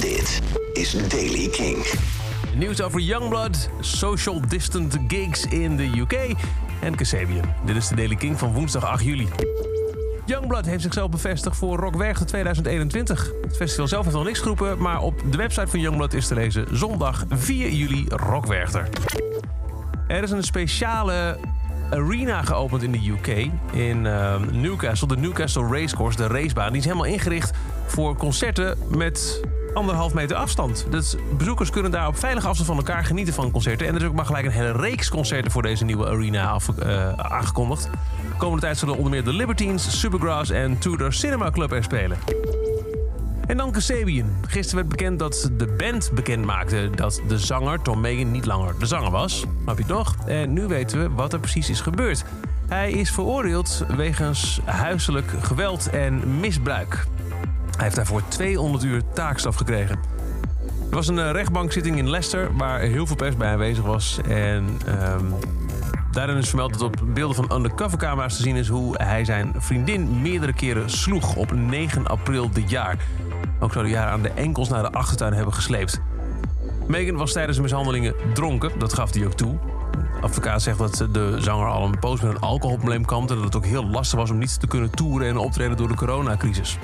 Dit is Daily King. Nieuws over Youngblood, social distant gigs in de UK en Kasabian. Dit is de Daily King van woensdag 8 juli. Youngblood heeft zichzelf bevestigd voor Rock Werchter 2021. Het festival zelf heeft nog niks geroepen, maar op de website van Youngblood is te lezen zondag 4 juli Rock Werchter. Er is een speciale arena geopend in de UK, in uh, Newcastle, de Newcastle Racecourse, de racebaan. Die is helemaal ingericht voor concerten met anderhalf meter afstand. Dus bezoekers kunnen daar op veilige afstand van elkaar genieten van concerten. En er is ook maar gelijk een hele reeks concerten voor deze nieuwe arena uh, aangekondigd. Komende tijd zullen onder meer de Libertines, Supergrass en Tudor Cinema Club er spelen. En dan Kasabian. Gisteren werd bekend dat de band bekend maakte dat de zanger Tom Megan niet langer de zanger was. Snap je nog? En nu weten we wat er precies is gebeurd. Hij is veroordeeld wegens huiselijk geweld en misbruik. Hij heeft daarvoor 200 uur taakstraf gekregen. Er was een rechtbankzitting in Leicester waar heel veel pers bij aanwezig was. En um, daarin is vermeld dat op beelden van undercovercamera's te zien is hoe hij zijn vriendin meerdere keren sloeg op 9 april dit jaar. Ook zou hij haar aan de enkels naar de achtertuin hebben gesleept. Megan was tijdens de mishandelingen dronken, dat gaf hij ook toe. De advocaat zegt dat de zanger al een poos met een alcoholprobleem kampt... en dat het ook heel lastig was om niet te kunnen toeren en optreden door de coronacrisis.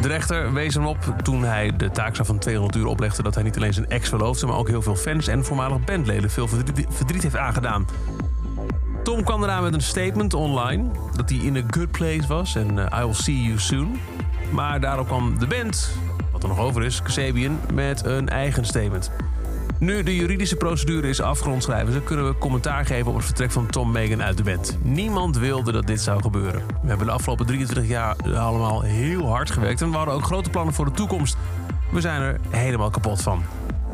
De rechter wees hem op toen hij de taakstraf van 200 uur oplegde... dat hij niet alleen zijn ex verloofde, maar ook heel veel fans en voormalig bandleden veel verdriet heeft aangedaan. Tom kwam daarna met een statement online dat hij in a good place was en uh, I will see you soon. Maar daarop kwam de band, wat er nog over is, Kasabian, met een eigen statement. Nu de juridische procedure is afgerond, schrijven ze, kunnen we commentaar geven op het vertrek van Tom Megan uit de band. Niemand wilde dat dit zou gebeuren. We hebben de afgelopen 23 jaar allemaal heel hard gewerkt en we hadden ook grote plannen voor de toekomst. We zijn er helemaal kapot van.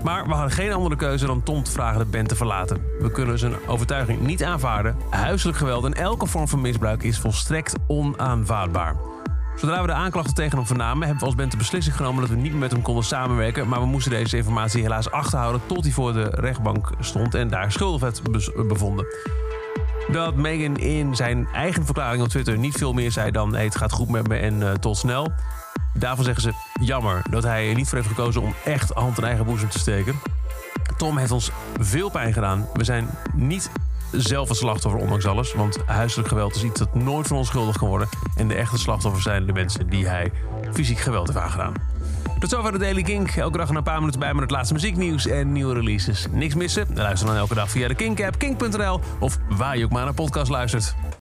Maar we hadden geen andere keuze dan Tom te vragen de band te verlaten. We kunnen zijn overtuiging niet aanvaarden. Huiselijk geweld en elke vorm van misbruik is volstrekt onaanvaardbaar. Zodra we de aanklachten tegen hem vernamen, hebben we als band de beslissing genomen dat we niet met hem konden samenwerken. Maar we moesten deze informatie helaas achterhouden tot hij voor de rechtbank stond en daar schuldig werd bevonden. Dat Megan in zijn eigen verklaring op Twitter niet veel meer zei dan: hey, het gaat goed met me en uh, tot snel. Daarvan zeggen ze jammer dat hij er niet voor heeft gekozen om echt hand in eigen boezem te steken. Tom heeft ons veel pijn gedaan. We zijn niet zelf het slachtoffer, ondanks alles. Want huiselijk geweld is iets dat nooit van ons schuldig kan worden. En de echte slachtoffers zijn de mensen die hij fysiek geweld heeft aangedaan. Tot zover de Daily Kink. Elke dag een paar minuten bij met het laatste muzieknieuws en nieuwe releases. Niks missen? Luister dan elke dag via de Kink-app, kink.nl of waar je ook maar naar podcast luistert.